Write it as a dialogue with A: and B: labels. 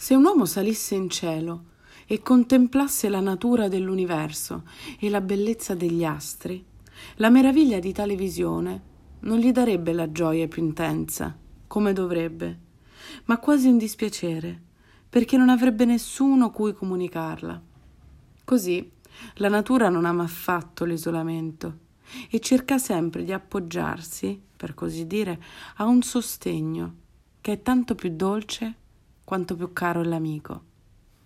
A: Se un uomo salisse in cielo e contemplasse la natura dell'universo e la bellezza degli astri, la meraviglia di tale visione non gli darebbe la gioia più intensa, come dovrebbe, ma quasi un dispiacere, perché non avrebbe nessuno cui comunicarla. Così la natura non ama affatto l'isolamento e cerca sempre di appoggiarsi, per così dire, a un sostegno che è tanto più dolce quanto più caro è l'amico.